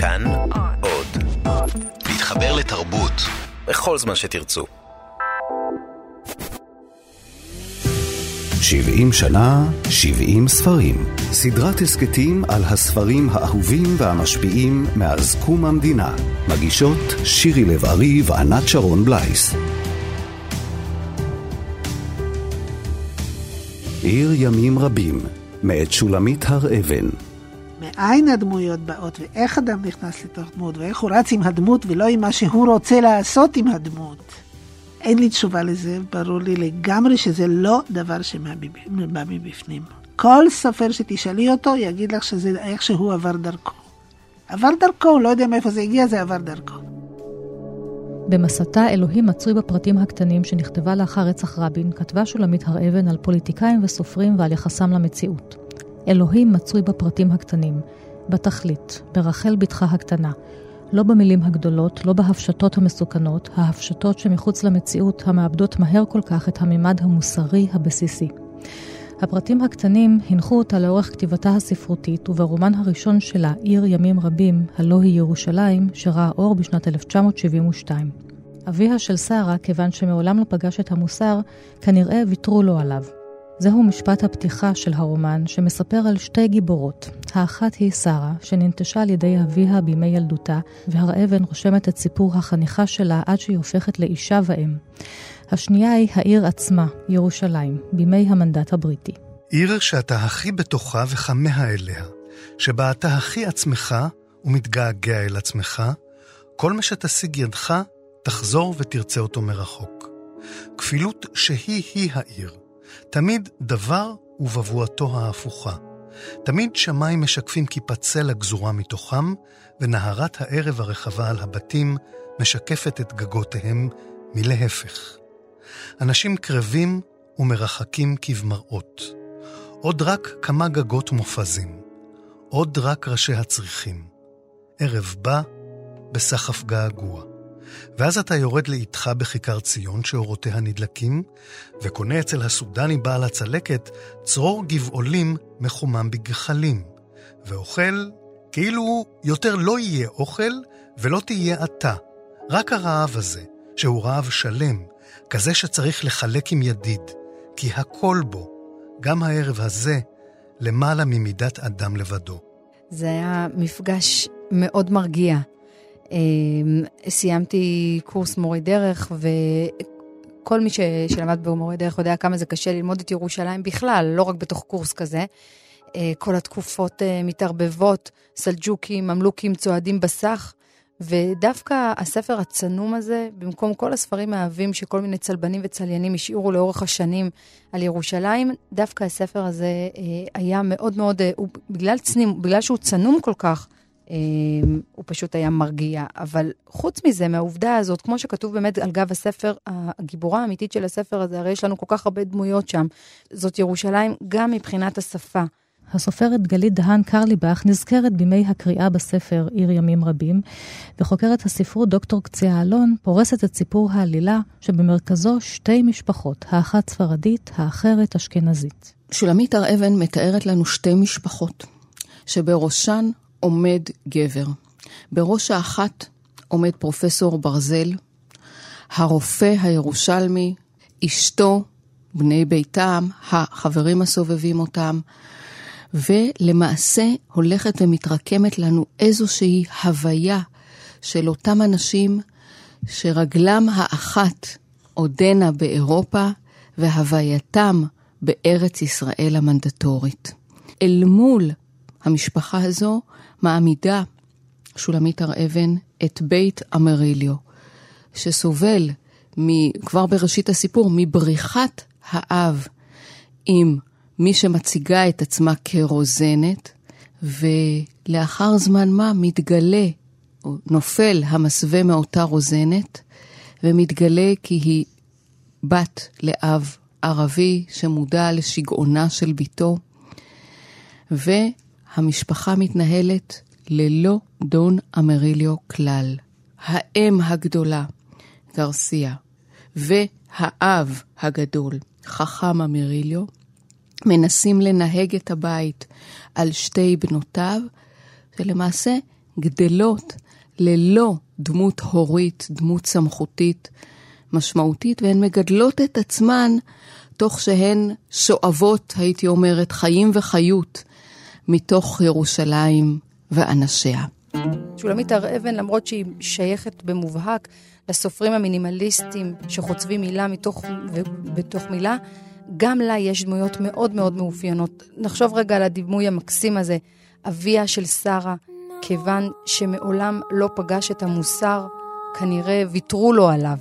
כאן עוד. להתחבר לתרבות בכל זמן שתרצו. 70 שנה, 70 ספרים. סדרת הסכתים על הספרים האהובים והמשפיעים מאז קום המדינה. מגישות שירי לב-ארי וענת שרון בלייס. עיר ימים רבים, מאת שולמית הר אבן. מאין הדמויות באות, ואיך אדם נכנס לתוך דמות, ואיך הוא רץ עם הדמות ולא עם מה שהוא רוצה לעשות עם הדמות. אין לי תשובה לזה, ברור לי לגמרי שזה לא דבר שבא מבפנים. כל סופר שתשאלי אותו יגיד לך שזה איך שהוא עבר דרכו. עבר דרכו, הוא לא יודע מאיפה זה הגיע, זה עבר דרכו. במסתה אלוהים מצוי בפרטים הקטנים שנכתבה לאחר רצח רבין, כתבה שולמית הר אבן על פוליטיקאים וסופרים ועל יחסם למציאות. אלוהים מצוי בפרטים הקטנים, בתכלית, ברחל בתך הקטנה. לא במילים הגדולות, לא בהפשטות המסוכנות, ההפשטות שמחוץ למציאות המאבדות מהר כל כך את הממד המוסרי הבסיסי. הפרטים הקטנים הנחו אותה לאורך כתיבתה הספרותית, וברומן הראשון שלה, עיר ימים רבים, הלא היא ירושלים, שראה אור בשנת 1972. אביה של שרה, כיוון שמעולם לא פגש את המוסר, כנראה ויתרו לו עליו. זהו משפט הפתיחה של הרומן, שמספר על שתי גיבורות. האחת היא שרה, שננטשה על ידי אביה בימי ילדותה, והר אבן רושמת את סיפור החניכה שלה עד שהיא הופכת לאישה ואם. השנייה היא העיר עצמה, ירושלים, בימי המנדט הבריטי. עיר שאתה הכי בתוכה וכמה אליה, שבה אתה הכי עצמך ומתגעגע אל עצמך, כל מה שתשיג ידך, תחזור ותרצה אותו מרחוק. כפילות שהיא-היא העיר. תמיד דבר ובבואתו ההפוכה. תמיד שמיים משקפים כיפת סלע גזורה מתוכם, ונהרת הערב הרחבה על הבתים משקפת את גגותיהם מלהפך. אנשים קרבים ומרחקים כבמראות. עוד רק כמה גגות מופזים. עוד רק ראשי הצריחים. ערב בא בסחף געגוע. ואז אתה יורד לאיתך בכיכר ציון שאורותיה נדלקים, וקונה אצל הסודני בעל הצלקת צרור גבעולים מחומם בגחלים, ואוכל כאילו יותר לא יהיה אוכל ולא תהיה אתה, רק הרעב הזה, שהוא רעב שלם, כזה שצריך לחלק עם ידיד, כי הכל בו, גם הערב הזה, למעלה ממידת אדם לבדו. זה היה מפגש מאוד מרגיע. אמ, סיימתי קורס מורי דרך, וכל מי שלמד במורי דרך יודע כמה זה קשה ללמוד את ירושלים בכלל, לא רק בתוך קורס כזה. אה, כל התקופות אה, מתערבבות, סלג'וקים, ממלוכים צועדים בסך, ודווקא הספר הצנום הזה, במקום כל הספרים האהבים שכל מיני צלבנים וצליינים השאירו לאורך השנים על ירושלים, דווקא הספר הזה אה, היה מאוד מאוד, בגלל, צנים, בגלל שהוא צנום כל כך, הוא פשוט היה מרגיע. אבל חוץ מזה, מהעובדה הזאת, כמו שכתוב באמת על גב הספר, הגיבורה האמיתית של הספר הזה, הרי יש לנו כל כך הרבה דמויות שם. זאת ירושלים גם מבחינת השפה. הסופרת גלית דהן קרליבך נזכרת בימי הקריאה בספר עיר ימים רבים, וחוקרת הספרות דוקטור קציעה אלון פורסת את סיפור העלילה שבמרכזו שתי משפחות, האחת ספרדית, האחרת אשכנזית. שולמית הר אבן מתארת לנו שתי משפחות, שבראשן עומד גבר. בראש האחת עומד פרופסור ברזל, הרופא הירושלמי, אשתו, בני ביתם, החברים הסובבים אותם, ולמעשה הולכת ומתרקמת לנו איזושהי הוויה של אותם אנשים שרגלם האחת עודנה באירופה והווייתם בארץ ישראל המנדטורית. אל מול המשפחה הזו מעמידה שולמית הר אבן את בית אמריליו, שסובל כבר בראשית הסיפור מבריחת האב עם מי שמציגה את עצמה כרוזנת, ולאחר זמן מה מתגלה, נופל המסווה מאותה רוזנת, ומתגלה כי היא בת לאב ערבי שמודע לשגעונה של בתו, והמשפחה מתנהלת ללא דון אמריליו כלל. האם הגדולה, גרסיה, והאב הגדול, חכם אמריליו, מנסים לנהג את הבית על שתי בנותיו, שלמעשה גדלות ללא דמות הורית, דמות סמכותית משמעותית, והן מגדלות את עצמן תוך שהן שואבות, הייתי אומרת, חיים וחיות מתוך ירושלים ואנשיה. שולמית הר אבן, למרות שהיא שייכת במובהק לסופרים המינימליסטים שחוצבים מילה מתוך, בתוך מילה, גם לה יש דמויות מאוד מאוד מאופיינות. נחשוב רגע על הדימוי המקסים הזה, אביה של שרה, כיוון שמעולם לא פגש את המוסר, כנראה ויתרו לו עליו.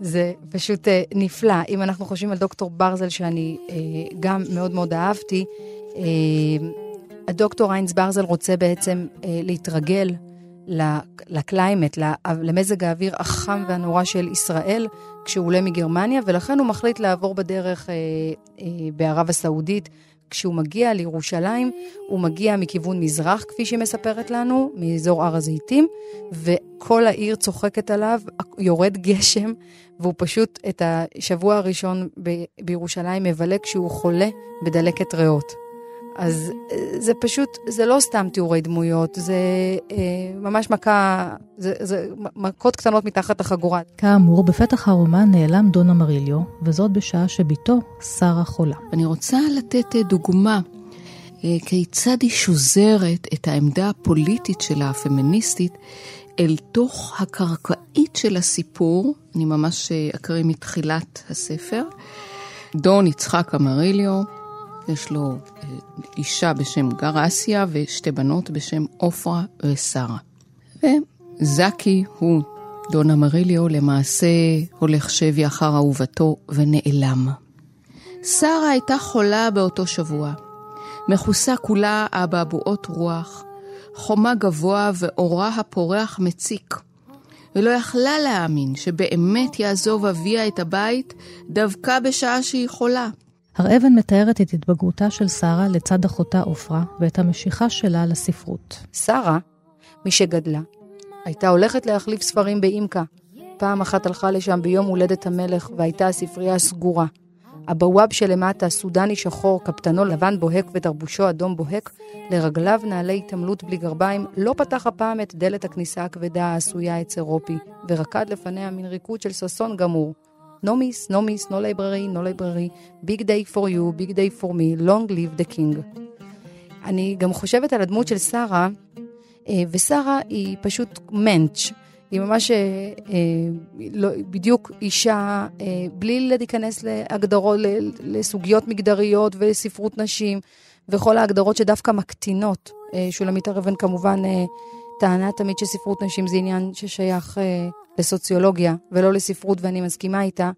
זה פשוט אה, נפלא. אם אנחנו חושבים על דוקטור ברזל, שאני אה, גם מאוד מאוד אהבתי, אה, הדוקטור איינס ברזל רוצה בעצם אה, להתרגל לקליימט, למזג האוויר החם והנורא של ישראל, כשהוא עולה מגרמניה, ולכן הוא מחליט לעבור בדרך אה, אה, בערב הסעודית. כשהוא מגיע לירושלים, הוא מגיע מכיוון מזרח, כפי שהיא מספרת לנו, מאזור הר הזיתים, וכל העיר צוחקת עליו, יורד גשם, והוא פשוט את השבוע הראשון ב- בירושלים מבלה כשהוא חולה בדלקת ריאות. אז אה, זה פשוט, זה לא סתם תיאורי דמויות, זה אה, ממש מכה, זה, זה מכות קטנות מתחת החגורה. כאמור, בפתח הרומן נעלם דונה מריליו, וזאת בשעה שבתו שרה חולה. אני רוצה לתת אה, דוגמה אה, כיצד היא שוזרת את העמדה הפוליטית שלה, הפמיניסטית, אל תוך הקרקעית של הסיפור, אני ממש אקריא מתחילת הספר. דון יצחק אמריליו, יש לו אה, אישה בשם גרסיה ושתי בנות בשם עופרה ושרה. וזקי הוא, דון אמריליו, למעשה הולך שבי אחר אהובתו ונעלם. שרה הייתה חולה באותו שבוע, מכוסה כולה אבעבועות רוח, חומה גבוה ואורה הפורח מציק. ולא יכלה להאמין שבאמת יעזוב אביה את הבית דווקא בשעה שהיא חולה. הר אבן מתארת את התבגרותה של שרה לצד אחותה עופרה, ואת המשיכה שלה לספרות. שרה, מי שגדלה, הייתה הולכת להחליף ספרים באימקה. פעם אחת הלכה לשם ביום הולדת המלך, והייתה הספרייה סגורה. הבוואב שלמטה, סודני שחור, קפטנו לבן בוהק ותרבושו אדום בוהק, לרגליו נעלי התעמלות בלי גרביים, לא פתח הפעם את דלת הכניסה הכבדה העשויה עץ אירופי, ורקד לפניה מין ריקוד של ששון גמור. No miss, no library, no library, big day for you, big day for me, long live the king. אני גם חושבת על הדמות של שרה, אה, ושרה היא פשוט מענץ'. היא ממש אה, אה, לא, בדיוק אישה, בלי להיכנס להגדרות, לסוגיות מגדריות ולספרות נשים, וכל ההגדרות שדווקא מקטינות. שולמית הר אבן כמובן טענה תמיד שספרות נשים זה עניין ששייך לסוציולוגיה ולא לספרות, ואני מסכימה איתה.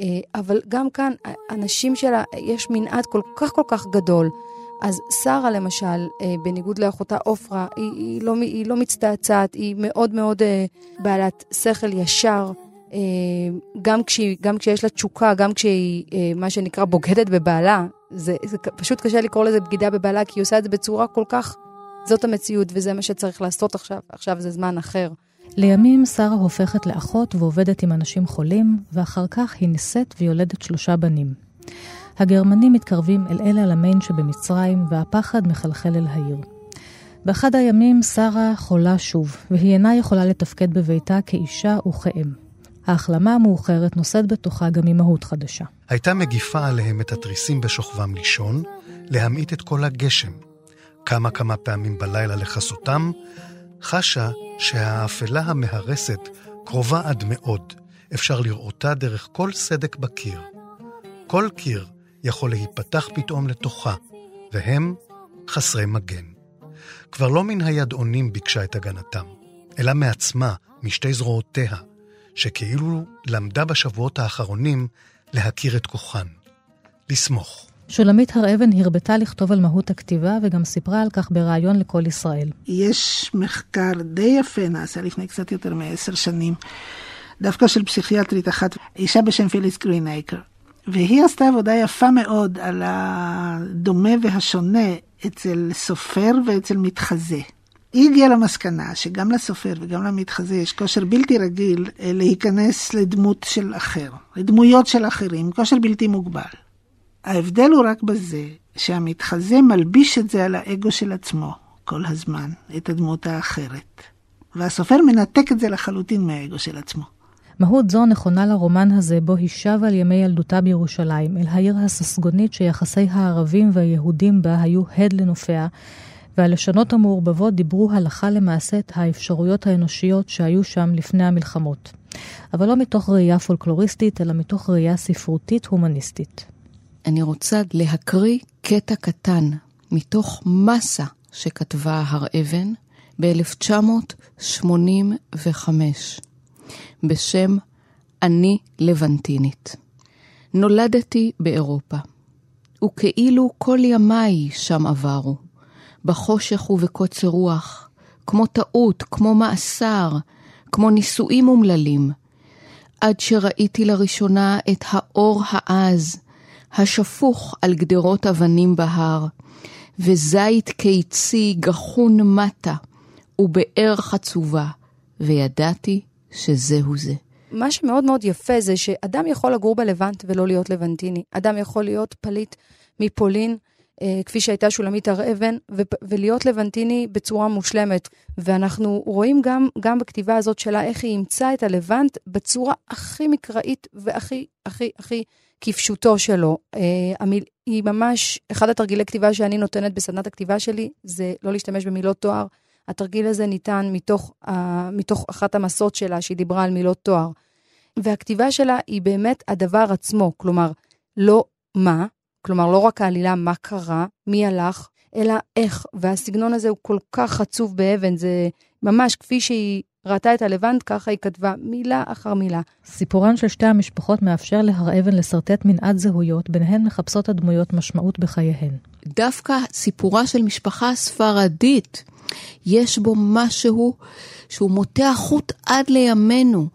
אה, אבל גם כאן, הנשים שלה, יש מנעד כל כך כל כך גדול. אז שרה למשל, אה, בניגוד לאחותה עופרה, היא, היא, לא, היא לא מצטעצעת, היא מאוד מאוד אה, בעלת שכל ישר, גם, כשהיא, גם כשיש לה תשוקה, גם כשהיא מה שנקרא בוגדת בבעלה, זה, זה פשוט קשה לקרוא לזה בגידה בבעלה, כי היא עושה את זה בצורה כל כך, זאת המציאות וזה מה שצריך לעשות עכשיו, עכשיו זה זמן אחר. לימים שרה הופכת לאחות ועובדת עם אנשים חולים, ואחר כך היא נישאת ויולדת שלושה בנים. הגרמנים מתקרבים אל אל הלמיין שבמצרים, והפחד מחלחל אל העיר. באחד הימים שרה חולה שוב, והיא אינה יכולה לתפקד בביתה כאישה וכאם. ההחלמה המאוחרת נושאת בתוכה גם אימהות חדשה. הייתה מגיפה עליהם את התריסים בשוכבם לישון, להמעיט את כל הגשם. כמה כמה פעמים בלילה לכסותם, חשה שהאפלה המהרסת קרובה עד מאוד, אפשר לראותה דרך כל סדק בקיר. כל קיר יכול להיפתח פתאום לתוכה, והם חסרי מגן. כבר לא מן הידעונים ביקשה את הגנתם, אלא מעצמה, משתי זרועותיה, שכאילו למדה בשבועות האחרונים להכיר את כוחן, לסמוך. שולמית הר אבן הרבתה לכתוב על מהות הכתיבה וגם סיפרה על כך בריאיון לכל ישראל. יש מחקר די יפה, נעשה לפני קצת יותר מעשר שנים, דווקא של פסיכיאטרית אחת, אישה בשם פיליס גרינייקר. והיא עשתה עבודה יפה מאוד על הדומה והשונה אצל סופר ואצל מתחזה. היא הגיעה למסקנה שגם לסופר וגם למתחזה יש כושר בלתי רגיל אה, להיכנס לדמות של אחר, לדמויות של אחרים, כושר בלתי מוגבל. ההבדל הוא רק בזה שהמתחזה מלביש את זה על האגו של עצמו. כל הזמן, את הדמות האחרת. והסופר מנתק את זה לחלוטין מהאגו של עצמו. מהות זו נכונה לרומן הזה, בו היא שבה על ימי ילדותה בירושלים, אל העיר הססגונית שיחסי הערבים והיהודים בה היו הד לנופיה, והלשונות המעורבבות דיברו הלכה למעשה את האפשרויות האנושיות שהיו שם לפני המלחמות. אבל לא מתוך ראייה פולקלוריסטית, אלא מתוך ראייה ספרותית-הומניסטית. אני רוצה להקריא קטע קטן מתוך מסה שכתבה הר אבן ב-1985, בשם "אני לבנטינית". נולדתי באירופה, וכאילו כל ימיי שם עברו, בחושך ובקוצר רוח, כמו טעות, כמו מאסר, כמו נישואים אומללים, עד שראיתי לראשונה את האור העז, השפוך על גדרות אבנים בהר, וזית קיצי גחון מטה, ובאר חצובה, וידעתי שזהו זה. מה שמאוד מאוד יפה זה שאדם יכול לגור בלבנט ולא להיות לבנטיני. אדם יכול להיות פליט מפולין, כפי שהייתה שולמית הר אבן, ולהיות לבנטיני בצורה מושלמת. ואנחנו רואים גם, גם בכתיבה הזאת שלה איך היא אימצה את הלבנט בצורה הכי מקראית והכי, הכי, הכי כפשוטו שלו. אה, היא ממש, אחד התרגילי כתיבה שאני נותנת בסדנת הכתיבה שלי, זה לא להשתמש במילות תואר. התרגיל הזה ניתן מתוך, uh, מתוך אחת המסות שלה, שהיא דיברה על מילות תואר. והכתיבה שלה היא באמת הדבר עצמו, כלומר, לא מה, כלומר, לא רק העלילה מה קרה, מי הלך, אלא איך. והסגנון הזה הוא כל כך עצוב באבן, זה ממש כפי שהיא ראתה את הלבנט, ככה היא כתבה מילה אחר מילה. סיפורן של שתי המשפחות מאפשר להר אבן לשרטט מנעד זהויות, ביניהן מחפשות הדמויות משמעות בחייהן. דווקא סיפורה של משפחה ספרדית, יש בו משהו שהוא מותח חוט עד לימינו.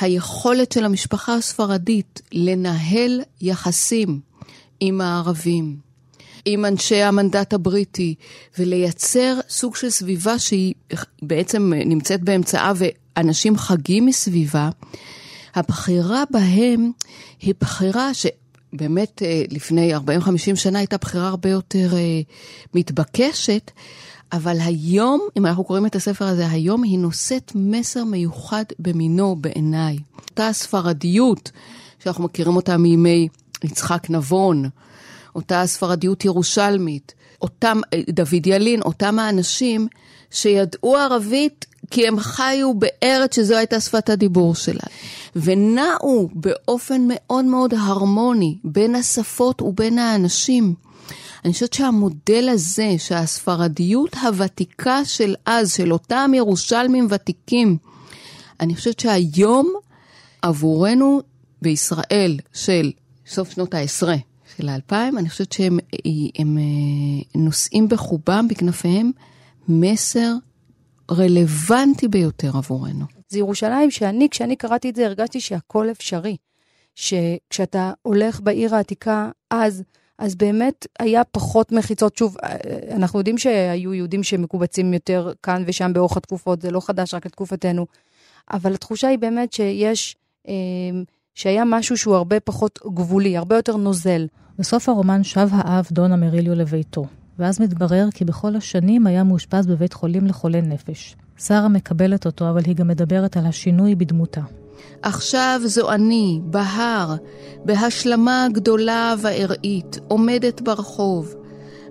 היכולת של המשפחה הספרדית לנהל יחסים עם הערבים, עם אנשי המנדט הבריטי, ולייצר סוג של סביבה שהיא בעצם נמצאת באמצעה ואנשים חגים מסביבה, הבחירה בהם היא בחירה שבאמת אה, לפני 40-50 שנה הייתה בחירה הרבה יותר אה, מתבקשת, אבל היום, אם אנחנו קוראים את הספר הזה היום, היא נושאת מסר מיוחד במינו בעיניי. אותה הספרדיות, שאנחנו מכירים אותה מימי יצחק נבון, אותה הספרדיות ירושלמית, אותם, דוד ילין, אותם האנשים שידעו ערבית כי הם חיו בארץ שזו הייתה שפת הדיבור שלה, ונעו באופן מאוד מאוד הרמוני בין השפות ובין האנשים. אני חושבת שהמודל הזה, שהספרדיות הוותיקה של אז, של אותם ירושלמים ותיקים, אני חושבת שהיום עבורנו בישראל של סוף שנות העשרה של האלפיים, אני חושבת שהם הם, הם אה, נושאים בחובם, בכנפיהם, מסר רלוונטי ביותר עבורנו. זה ירושלים שאני, כשאני קראתי את זה, הרגשתי שהכל אפשרי. שכשאתה הולך בעיר העתיקה אז, אז באמת היה פחות מחיצות. שוב, אה, אנחנו יודעים שהיו יהודים שמקובצים יותר כאן ושם באורך התקופות, זה לא חדש רק לתקופתנו. אבל התחושה היא באמת שיש, אה, שהיה משהו שהוא הרבה פחות גבולי, הרבה יותר נוזל. בסוף הרומן שב האב דון אמריליו לביתו, ואז מתברר כי בכל השנים היה מאושפז בבית חולים לחולי נפש. שרה מקבלת אותו, אבל היא גם מדברת על השינוי בדמותה. עכשיו זו אני, בהר, בהשלמה גדולה וארעית, עומדת ברחוב.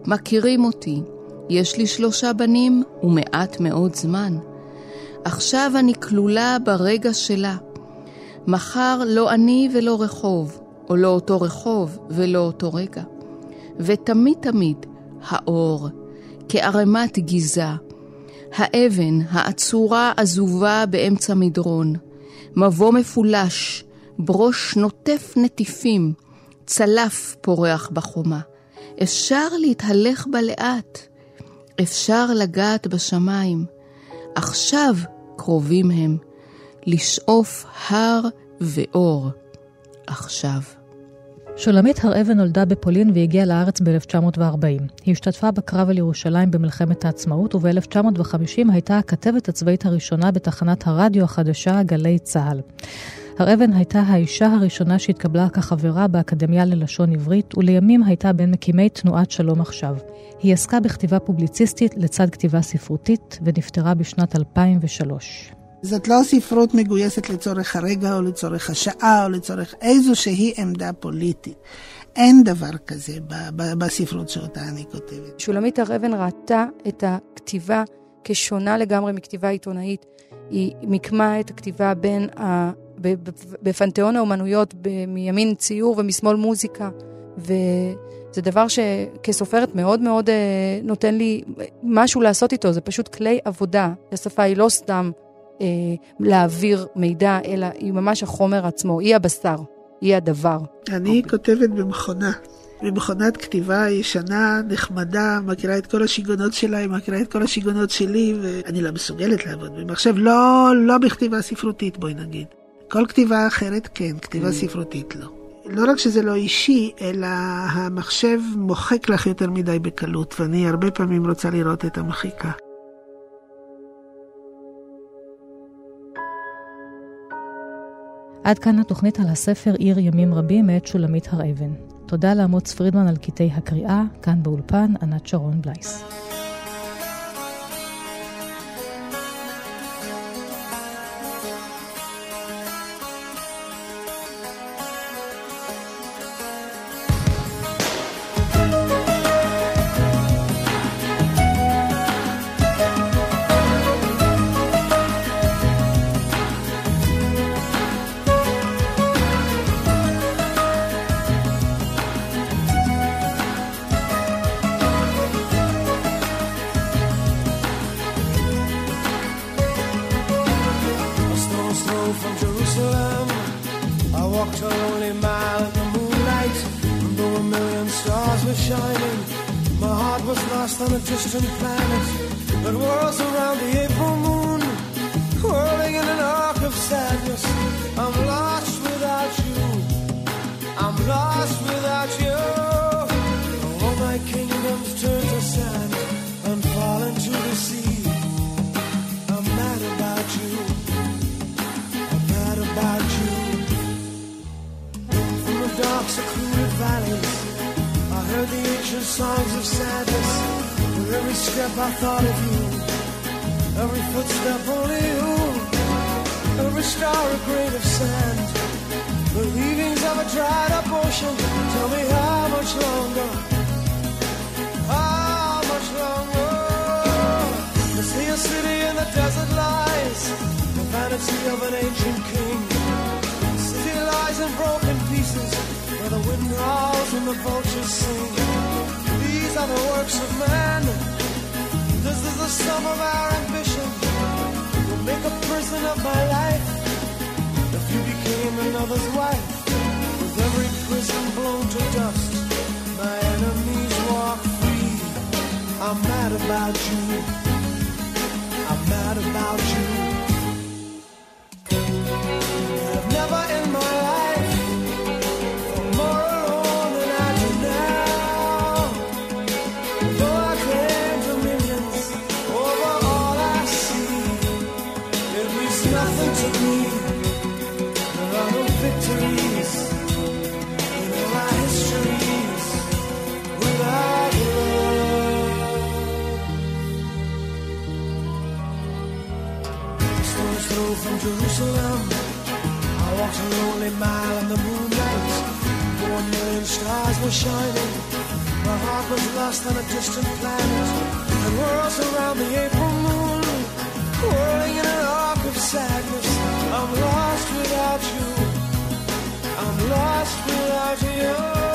מכירים אותי, יש לי שלושה בנים ומעט מאוד זמן. עכשיו אני כלולה ברגע שלה. מחר לא אני ולא רחוב, או לא אותו רחוב ולא אותו רגע. ותמיד תמיד האור, כערימת גיזה, האבן העצורה עזובה באמצע מדרון, מבוא מפולש, ברוש נוטף נטיפים, צלף פורח בחומה. אפשר להתהלך בה לאט, אפשר לגעת בשמיים. עכשיו קרובים הם, לשאוף הר ואור. עכשיו. שולמית הר אבן נולדה בפולין והגיעה לארץ ב-1940. היא השתתפה בקרב על ירושלים במלחמת העצמאות, וב-1950 הייתה הכתבת הצבאית הראשונה בתחנת הרדיו החדשה גלי צה"ל. הר אבן הייתה האישה הראשונה שהתקבלה כחברה באקדמיה ללשון עברית, ולימים הייתה בין מקימי תנועת שלום עכשיו. היא עסקה בכתיבה פובליציסטית לצד כתיבה ספרותית, ונפטרה בשנת 2003. זאת לא ספרות מגויסת לצורך הרגע או לצורך השעה או לצורך איזושהי עמדה פוליטית. אין דבר כזה בספרות שאותה אני כותבת. שולמית הר אבן ראתה את הכתיבה כשונה לגמרי מכתיבה עיתונאית. היא מיקמה את הכתיבה בין ה... בפנתיאון האומנויות, מימין ציור ומשמאל מוזיקה. וזה דבר שכסופרת מאוד מאוד אה, נותן לי משהו לעשות איתו, זה פשוט כלי עבודה. השפה היא לא סתם אה, להעביר מידע, אלא היא ממש החומר עצמו, היא הבשר, היא הדבר. אני okay. כותבת במכונה. במכונת כתיבה ישנה, נחמדה, מכירה את כל השיגעונות שלה, היא מכירה את כל השיגעונות שלי, ואני לא מסוגלת לעבוד במחשב, לא, לא בכתיבה ספרותית, בואי נגיד. כל כתיבה אחרת כן, כתיבה mm. ספרותית לא. לא רק שזה לא אישי, אלא המחשב מוחק לך יותר מדי בקלות, ואני הרבה פעמים רוצה לראות את המחיקה. עד כאן התוכנית על הספר עיר ימים רבים מאת שולמית הר אבן. תודה לאמוץ פרידמן על קטעי הקריאה, כאן באולפן ענת שרון בלייס. shining. My heart was lost on a distant planet that whirls around the April moon, whirling in an arc of sadness. I'm lost without you. I'm lost without you. All my kingdoms turn to sand. heard the ancient songs of sadness. With every step I thought of you. Every footstep only you. Every star a grain of sand. The leavings of a dried up ocean. Tell me how much longer. How much longer? To see a city in the desert lies. The fantasy of an ancient king. The city lies in broken pieces where the wind howls and the vultures sing. These are the works of man. This is the sum of our ambition. We'll make a prison of my life if you became another's wife. With every prison blown to dust, my enemies walk free. I'm mad about you. I'm mad about you. Jerusalem. I walked a lonely mile in the moonlight. Four million stars were shining. My heart was lost on a distant planet. and world's around the April moon, whirling in an arc of sadness. I'm lost without you. I'm lost without you.